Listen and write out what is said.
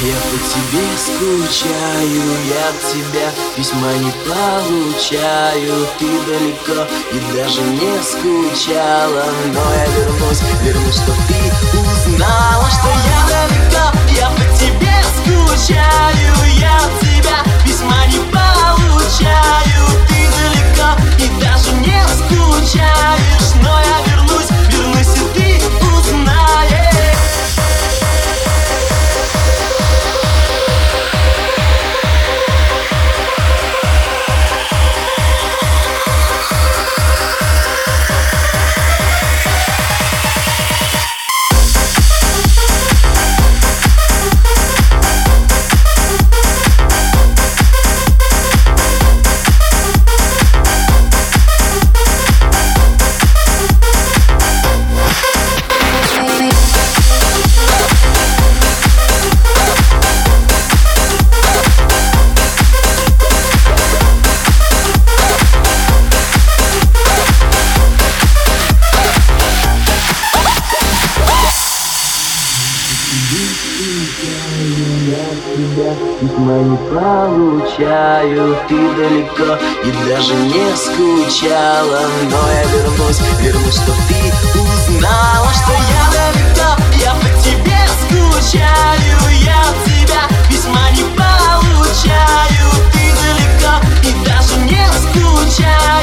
Я по тебе скучаю, я от тебя письма не получаю. Ты далеко и даже не скучала Но я вернусь, вернусь, чтоб ты узнала, что я я тебя письма не получаю Ты далеко и даже не скучала. Но я вернусь, вернусь, чтоб ты узнала Что я далеко, я по тебе скучаю Я от тебя письма не получаю. Ты далеко и даже не скучала